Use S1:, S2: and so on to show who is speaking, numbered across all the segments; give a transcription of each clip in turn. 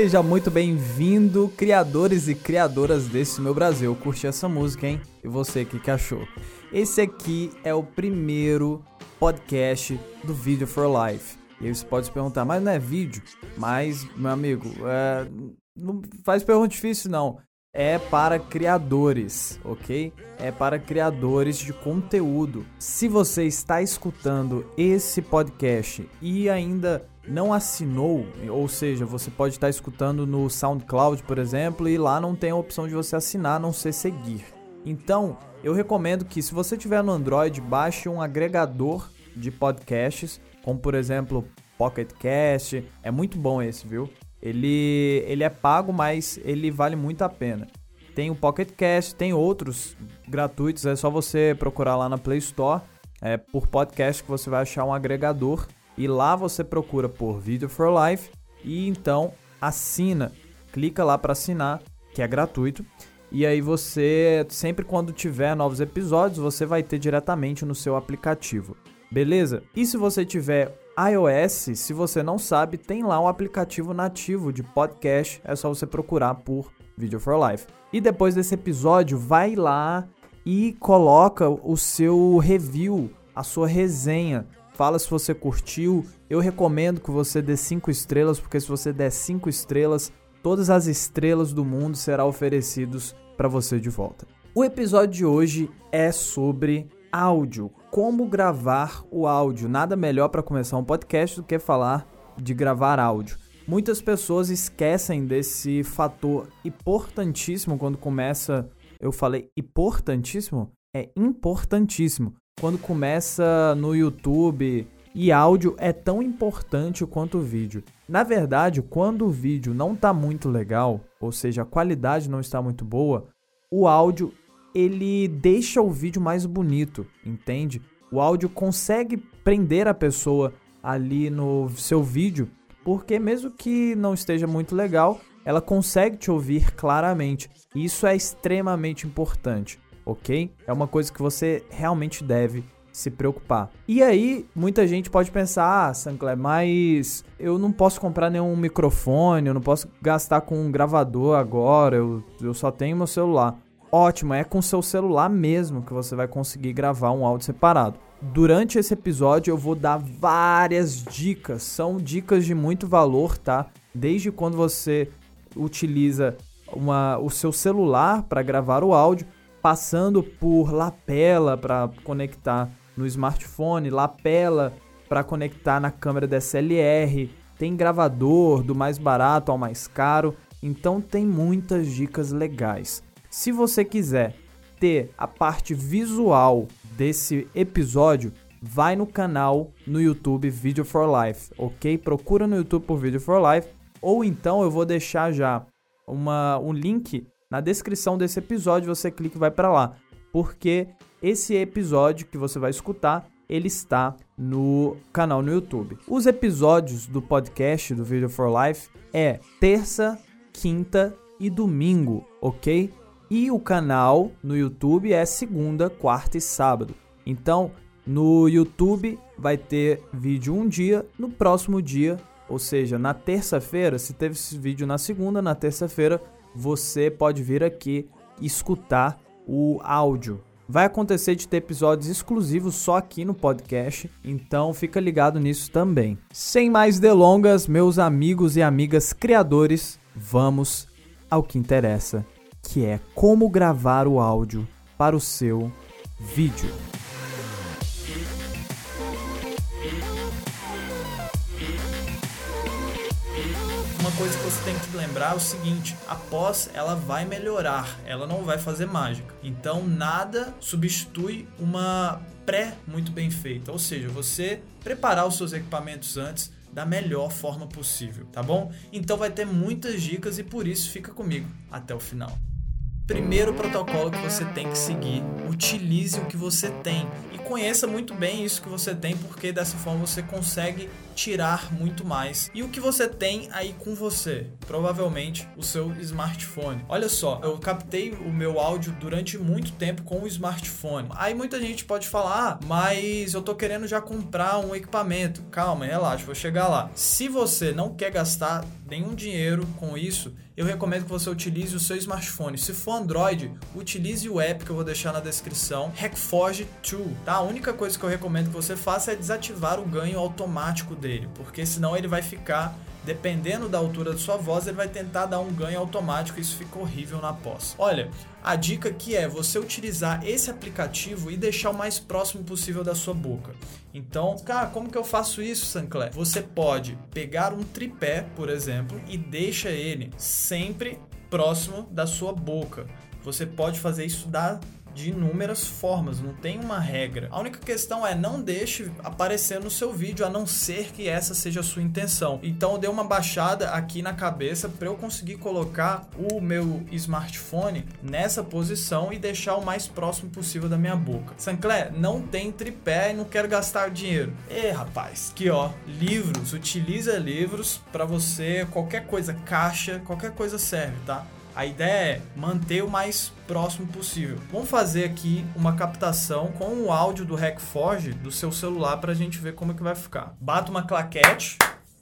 S1: Seja muito bem-vindo, criadores e criadoras desse meu Brasil. Curti essa música, hein? E você, o que, que achou? Esse aqui é o primeiro podcast do Video for Life. E aí você pode se perguntar, mas não é vídeo? Mas, meu amigo, é... não faz pergunta difícil não é para criadores, ok? É para criadores de conteúdo. Se você está escutando esse podcast e ainda não assinou, ou seja, você pode estar escutando no SoundCloud, por exemplo, e lá não tem a opção de você assinar, a não ser seguir. Então, eu recomendo que se você tiver no Android, baixe um agregador de podcasts, como por exemplo Pocket Cast. É muito bom esse, viu? Ele, ele é pago, mas ele vale muito a pena. Tem o Pocket Cast, tem outros gratuitos, é só você procurar lá na Play Store é, por podcast que você vai achar um agregador e lá você procura por Video for Life e então assina, clica lá para assinar, que é gratuito. E aí você, sempre quando tiver novos episódios, você vai ter diretamente no seu aplicativo. Beleza? E se você tiver iOS, se você não sabe, tem lá um aplicativo nativo de podcast, é só você procurar por Video for Life. E depois desse episódio, vai lá e coloca o seu review, a sua resenha. Fala se você curtiu. Eu recomendo que você dê 5 estrelas, porque se você der 5 estrelas, todas as estrelas do mundo serão oferecidos para você de volta. O episódio de hoje é sobre áudio, como gravar o áudio. Nada melhor para começar um podcast do que falar de gravar áudio. Muitas pessoas esquecem desse fator importantíssimo quando começa. Eu falei importantíssimo? É importantíssimo. Quando começa no YouTube e áudio é tão importante quanto o vídeo. Na verdade, quando o vídeo não está muito legal, ou seja, a qualidade não está muito boa, o áudio ele deixa o vídeo mais bonito, entende? O áudio consegue prender a pessoa ali no seu vídeo, porque mesmo que não esteja muito legal, ela consegue te ouvir claramente. Isso é extremamente importante, ok? É uma coisa que você realmente deve se preocupar. E aí, muita gente pode pensar, ah, Sancler, mas eu não posso comprar nenhum microfone, eu não posso gastar com um gravador agora, eu, eu só tenho meu celular. Ótimo, é com seu celular mesmo que você vai conseguir gravar um áudio separado. Durante esse episódio eu vou dar várias dicas, são dicas de muito valor, tá? Desde quando você utiliza uma, o seu celular para gravar o áudio, passando por lapela para conectar no smartphone, lapela para conectar na câmera DSLR, tem gravador do mais barato ao mais caro, então tem muitas dicas legais. Se você quiser ter a parte visual desse episódio, vai no canal no YouTube Video for Life, ok? Procura no YouTube por Video for Life, ou então eu vou deixar já uma, um link na descrição desse episódio, você clica e vai para lá, porque esse episódio que você vai escutar, ele está no canal no YouTube. Os episódios do podcast do Video for Life é terça, quinta e domingo, ok? E o canal no YouTube é segunda, quarta e sábado. Então, no YouTube vai ter vídeo um dia, no próximo dia, ou seja, na terça-feira, se teve esse vídeo na segunda, na terça-feira você pode vir aqui escutar o áudio. Vai acontecer de ter episódios exclusivos só aqui no podcast, então fica ligado nisso também. Sem mais delongas, meus amigos e amigas criadores, vamos ao que interessa que é como gravar o áudio para o seu vídeo. Coisa que você tem que lembrar é o seguinte: a pós ela vai melhorar, ela não vai fazer mágica. Então nada substitui uma pré muito bem feita, ou seja, você preparar os seus equipamentos antes da melhor forma possível, tá bom? Então vai ter muitas dicas e por isso fica comigo até o final primeiro protocolo que você tem que seguir. Utilize o que você tem e conheça muito bem isso que você tem, porque dessa forma você consegue tirar muito mais. E o que você tem aí com você? Provavelmente o seu smartphone. Olha só, eu captei o meu áudio durante muito tempo com o smartphone. Aí muita gente pode falar, ah, mas eu tô querendo já comprar um equipamento. Calma, relaxa, vou chegar lá. Se você não quer gastar nenhum dinheiro com isso, eu recomendo que você utilize o seu smartphone. Se for Android, utilize o app que eu vou deixar na descrição, Hackforge 2, tá? A única coisa que eu recomendo que você faça é desativar o ganho automático dele, porque senão ele vai ficar dependendo da altura de sua voz, ele vai tentar dar um ganho automático e isso fica horrível na pós. Olha, a dica aqui é você utilizar esse aplicativo e deixar o mais próximo possível da sua boca. Então, cara, como que eu faço isso, Sancler? Você pode pegar um tripé, por exemplo, e deixa ele sempre próximo da sua boca. Você pode fazer isso da de inúmeras formas, não tem uma regra. A única questão é não deixe aparecer no seu vídeo, a não ser que essa seja a sua intenção. Então eu dei uma baixada aqui na cabeça para eu conseguir colocar o meu smartphone nessa posição e deixar o mais próximo possível da minha boca. Sancler, não tem tripé e não quero gastar dinheiro. E rapaz, aqui ó, livros, utiliza livros para você, qualquer coisa, caixa, qualquer coisa serve, tá? A ideia é manter o mais próximo possível. Vamos fazer aqui uma captação com o áudio do Hackforge do seu celular para a gente ver como é que vai ficar. Bata uma claquete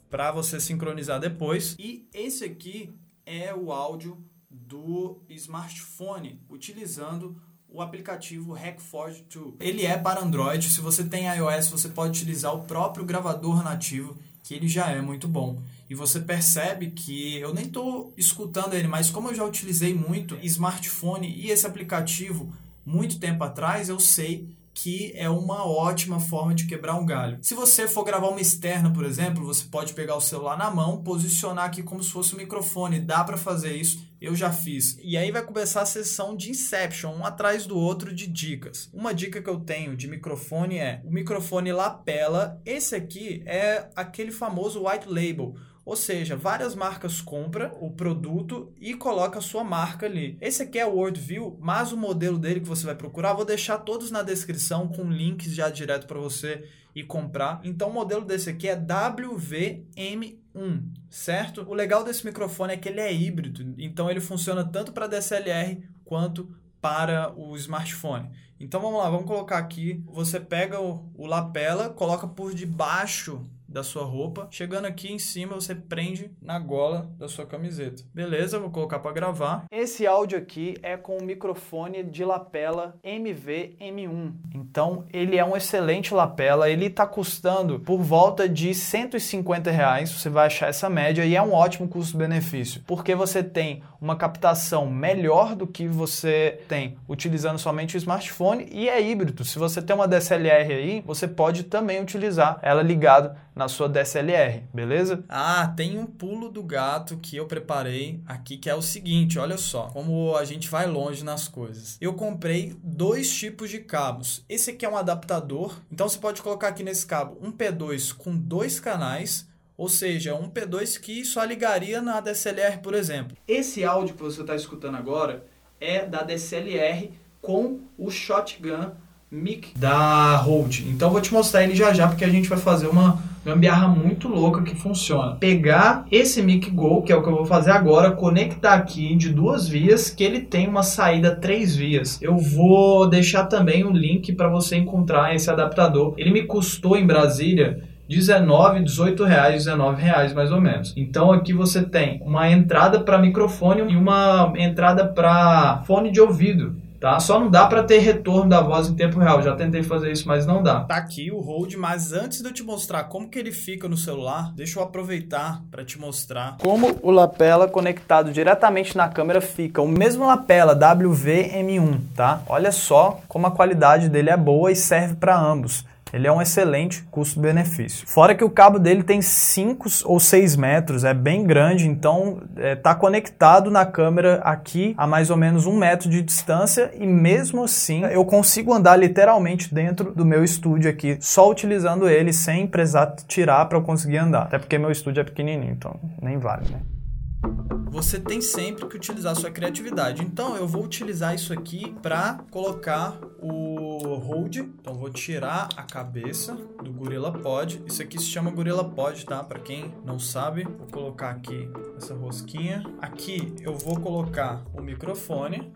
S1: para você sincronizar depois. E esse aqui é o áudio do smartphone utilizando o aplicativo Hackforge 2. Ele é para Android. Se você tem iOS, você pode utilizar o próprio gravador nativo que ele já é muito bom. E você percebe que eu nem estou escutando ele, mas como eu já utilizei muito smartphone e esse aplicativo muito tempo atrás, eu sei que é uma ótima forma de quebrar um galho. Se você for gravar uma externa, por exemplo, você pode pegar o celular na mão, posicionar aqui como se fosse um microfone. Dá para fazer isso, eu já fiz. E aí vai começar a sessão de Inception, um atrás do outro de dicas. Uma dica que eu tenho de microfone é o microfone lapela. Esse aqui é aquele famoso white label ou seja, várias marcas compram o produto e coloca a sua marca ali. Esse aqui é o Worldview, mas o modelo dele que você vai procurar, vou deixar todos na descrição com links já direto para você ir comprar. Então o modelo desse aqui é WVM1, certo? O legal desse microfone é que ele é híbrido, então ele funciona tanto para DSLR quanto para o smartphone. Então vamos lá, vamos colocar aqui. Você pega o, o lapela, coloca por debaixo da sua roupa. Chegando aqui em cima, você prende na gola da sua camiseta. Beleza, vou colocar para gravar. Esse áudio aqui é com o microfone de lapela MV-M1. Então, ele é um excelente lapela. Ele está custando por volta de 150 reais. Você vai achar essa média e é um ótimo custo-benefício, porque você tem uma captação melhor do que você tem utilizando somente o smartphone e é híbrido. Se você tem uma DSLR aí, você pode também utilizar ela ligado na sua DSLR, beleza? Ah, tem um pulo do gato que eu preparei aqui que é o seguinte, olha só, como a gente vai longe nas coisas. Eu comprei dois tipos de cabos. Esse aqui é um adaptador, então você pode colocar aqui nesse cabo um P2 com dois canais ou seja, um P2 que só ligaria na DSLR, por exemplo. Esse áudio que você está escutando agora é da DSLR com o shotgun mic da Rode. Então vou te mostrar ele já já porque a gente vai fazer uma gambiarra muito louca que funciona. Pegar esse mic Go, que é o que eu vou fazer agora, conectar aqui de duas vias, que ele tem uma saída três vias. Eu vou deixar também um link para você encontrar esse adaptador. Ele me custou em Brasília 19, 18 reais, 19 reais mais ou menos. Então aqui você tem uma entrada para microfone e uma entrada para fone de ouvido tá? Só não dá para ter retorno da voz em tempo real. Já tentei fazer isso, mas não dá. Tá aqui o hold, mas antes de eu te mostrar como que ele fica no celular, deixa eu aproveitar para te mostrar como o lapela conectado diretamente na câmera fica. O mesmo lapela WV-M1, tá? Olha só como a qualidade dele é boa e serve para ambos. Ele é um excelente custo-benefício. Fora que o cabo dele tem 5 ou 6 metros, é bem grande, então está é, tá conectado na câmera aqui a mais ou menos um metro de distância e mesmo assim eu consigo andar literalmente dentro do meu estúdio aqui, só utilizando ele sem precisar tirar para eu conseguir andar. Até porque meu estúdio é pequenininho, então nem vale, né? Você tem sempre que utilizar sua criatividade. Então eu vou utilizar isso aqui para colocar o hold. Então vou tirar a cabeça do Gorilla Pod. Isso aqui se chama Gorilla Pod, tá? Para quem não sabe, vou colocar aqui essa rosquinha. Aqui eu vou colocar o microfone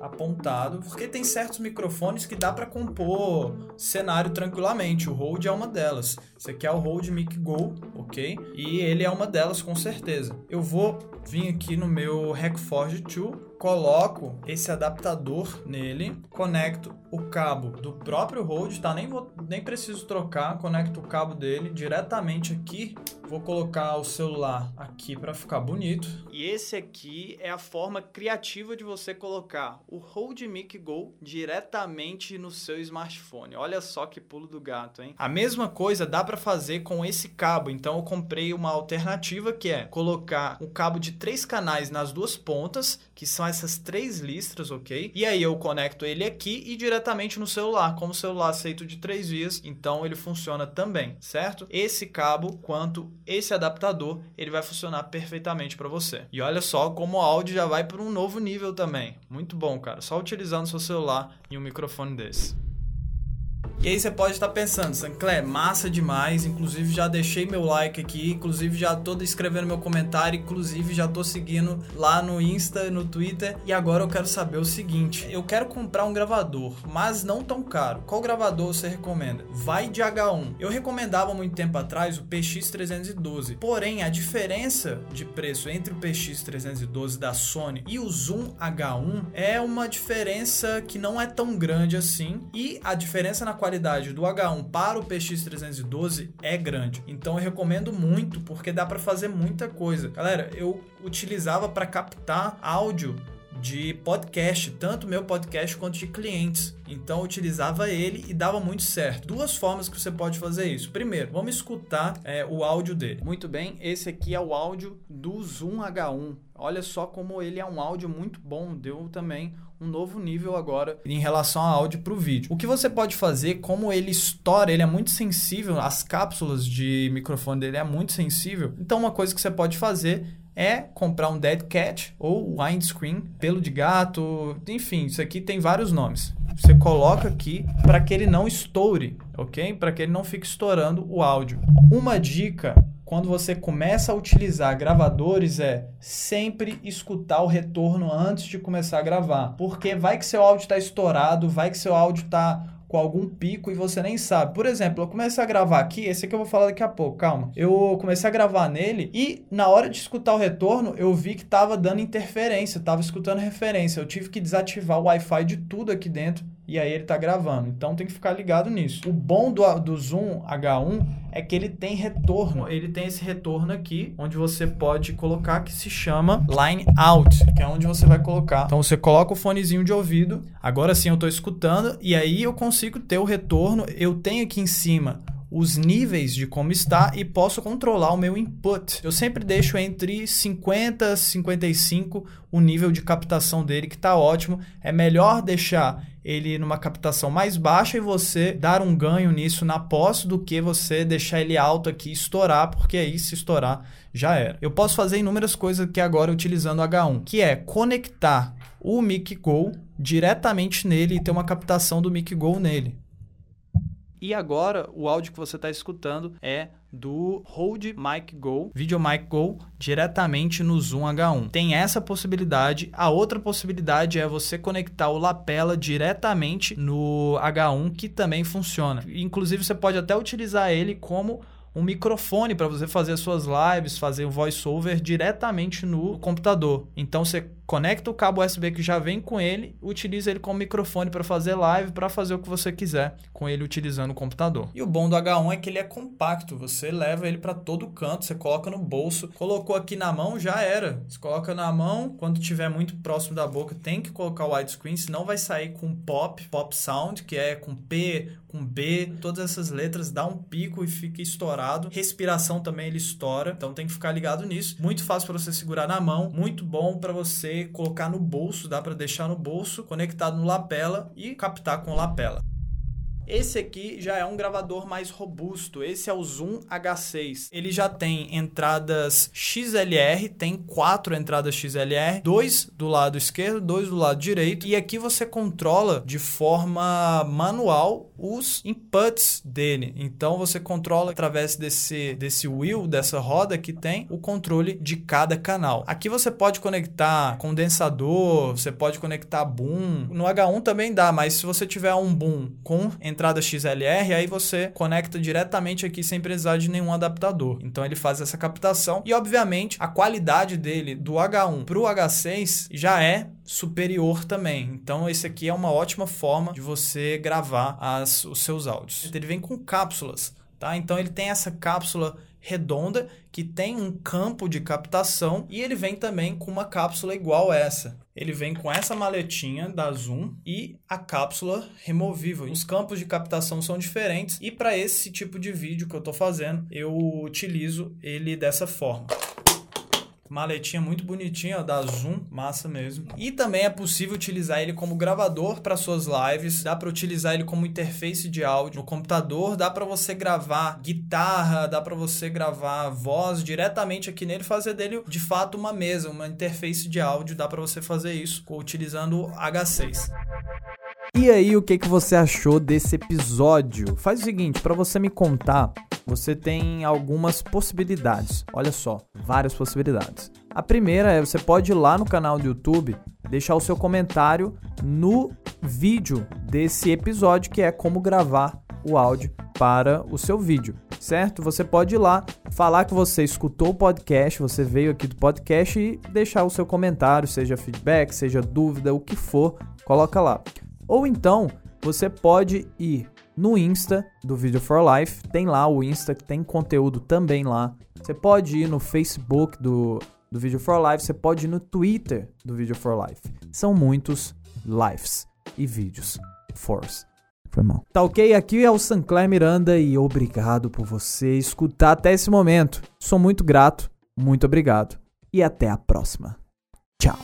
S1: apontado, porque tem certos microfones que dá para compor cenário tranquilamente. O Rode é uma delas. Esse aqui é o Rode Mic Go, ok? E ele é uma delas com certeza. Eu vou vir aqui no meu Hackforge 2 coloco esse adaptador nele, conecto o cabo do próprio Rode, tá? Nem, vou, nem preciso trocar, conecto o cabo dele diretamente aqui. Vou colocar o celular aqui para ficar bonito. E esse aqui é a forma criativa de você colocar o Rode Mic Go diretamente no seu smartphone. Olha só que pulo do gato, hein? A mesma coisa dá para fazer com esse cabo. Então eu comprei uma alternativa que é colocar um cabo de três canais nas duas pontas, que são essas três listras, ok? E aí eu conecto ele aqui e diretamente no celular. Como o celular aceito de três vias, então ele funciona também, certo? Esse cabo, quanto esse adaptador, ele vai funcionar perfeitamente para você. E olha só como o áudio já vai para um novo nível também. Muito bom, cara. Só utilizando seu celular e um microfone desse. E aí você pode estar pensando, Sancler, massa demais, inclusive já deixei meu like aqui, inclusive já tô escrevendo meu comentário, inclusive já tô seguindo lá no Insta, no Twitter, e agora eu quero saber o seguinte, eu quero comprar um gravador, mas não tão caro. Qual gravador você recomenda? Vai de H1. Eu recomendava muito tempo atrás o PX312, porém a diferença de preço entre o PX312 da Sony e o Zoom H1 é uma diferença que não é tão grande assim, e a diferença na qualidade qualidade do H1 para o PX312 é grande. Então eu recomendo muito porque dá para fazer muita coisa. Galera, eu utilizava para captar áudio de podcast, tanto meu podcast quanto de clientes. Então eu utilizava ele e dava muito certo. Duas formas que você pode fazer isso. Primeiro, vamos escutar é, o áudio dele. Muito bem, esse aqui é o áudio do Zoom H1. Olha só como ele é um áudio muito bom, deu também um novo nível agora em relação ao áudio para o vídeo. O que você pode fazer, como ele estoura, ele é muito sensível, as cápsulas de microfone dele é muito sensível. Então uma coisa que você pode fazer é comprar um dead cat ou windscreen, pelo de gato, enfim, isso aqui tem vários nomes. Você coloca aqui para que ele não estoure, ok? Para que ele não fique estourando o áudio. Uma dica quando você começa a utilizar gravadores é sempre escutar o retorno antes de começar a gravar. Porque vai que seu áudio está estourado, vai que seu áudio está com algum pico e você nem sabe. Por exemplo, eu comecei a gravar aqui, esse aqui eu vou falar daqui a pouco, calma. Eu comecei a gravar nele e na hora de escutar o retorno, eu vi que estava dando interferência, estava escutando referência. Eu tive que desativar o Wi-Fi de tudo aqui dentro e aí ele está gravando. Então tem que ficar ligado nisso. O bom do, do Zoom H1 é que ele tem retorno. Ele tem esse retorno aqui, onde você pode colocar que se chama line out, que é onde você vai colocar. Então você coloca o fonezinho de ouvido. Agora sim eu estou escutando e aí eu consigo ter o retorno. Eu tenho aqui em cima os níveis de como está e posso controlar o meu input. Eu sempre deixo entre 50 e 55 o nível de captação dele, que está ótimo. É melhor deixar ele numa captação mais baixa e você dar um ganho nisso na pós do que você deixar ele alto aqui estourar, porque aí se estourar já era. Eu posso fazer inúmeras coisas aqui agora utilizando o H1, que é conectar o Mic Go diretamente nele e ter uma captação do Mic Go nele. E agora o áudio que você está escutando é do Rode Mic Go, Video Mic Go, diretamente no Zoom H1. Tem essa possibilidade. A outra possibilidade é você conectar o lapela diretamente no H1, que também funciona. Inclusive, você pode até utilizar ele como um microfone para você fazer as suas lives, fazer o voiceover diretamente no computador. Então você conecta o cabo USB que já vem com ele, utiliza ele como microfone para fazer live, para fazer o que você quiser com ele utilizando o computador. E o bom do H1 é que ele é compacto, você leva ele para todo canto, você coloca no bolso, colocou aqui na mão, já era. Você coloca na mão, quando estiver muito próximo da boca, tem que colocar o widescreen, senão vai sair com pop, pop sound, que é com P, com B, todas essas letras dá um pico e fica estourado. Respiração também ele estoura, então tem que ficar ligado nisso. Muito fácil para você segurar na mão, muito bom para você colocar no bolso, dá para deixar no bolso, conectado no lapela e captar com lapela. Esse aqui já é um gravador mais robusto. Esse é o Zoom H6. Ele já tem entradas XLR, tem quatro entradas XLR, dois do lado esquerdo, dois do lado direito. E aqui você controla de forma manual os inputs dele. Então você controla através desse, desse wheel, dessa roda que tem o controle de cada canal. Aqui você pode conectar condensador, você pode conectar boom. No H1 também dá, mas se você tiver um boom com entrada XLR, aí você conecta diretamente aqui sem precisar de nenhum adaptador. Então ele faz essa captação e obviamente a qualidade dele do H1 para o H6 já é superior também. Então esse aqui é uma ótima forma de você gravar as, os seus áudios. Ele vem com cápsulas, tá? Então ele tem essa cápsula redonda que tem um campo de captação e ele vem também com uma cápsula igual essa. Ele vem com essa maletinha da Zoom e a cápsula removível. Os campos de captação são diferentes e para esse tipo de vídeo que eu estou fazendo, eu utilizo ele dessa forma. Maletinha muito bonitinha, ó, da Zoom, massa mesmo. E também é possível utilizar ele como gravador para suas lives, dá para utilizar ele como interface de áudio no computador, dá para você gravar guitarra, dá para você gravar voz diretamente aqui nele, fazer dele de fato uma mesa, uma interface de áudio, dá para você fazer isso utilizando o H6. E aí, o que, que você achou desse episódio? Faz o seguinte, para você me contar, você tem algumas possibilidades. Olha só, várias possibilidades. A primeira é você pode ir lá no canal do YouTube, deixar o seu comentário no vídeo desse episódio, que é como gravar o áudio para o seu vídeo, certo? Você pode ir lá, falar que você escutou o podcast, você veio aqui do podcast e deixar o seu comentário, seja feedback, seja dúvida, o que for, coloca lá. Ou então, você pode ir no Insta do Video for Life, tem lá o Insta que tem conteúdo também lá. Você pode ir no Facebook do, do Video for Life, você pode ir no Twitter do Video for Life. São muitos lives e vídeos. Force. Foi mal. Tá ok? Aqui é o Sancler Miranda e obrigado por você escutar até esse momento. Sou muito grato, muito obrigado e até a próxima. Tchau.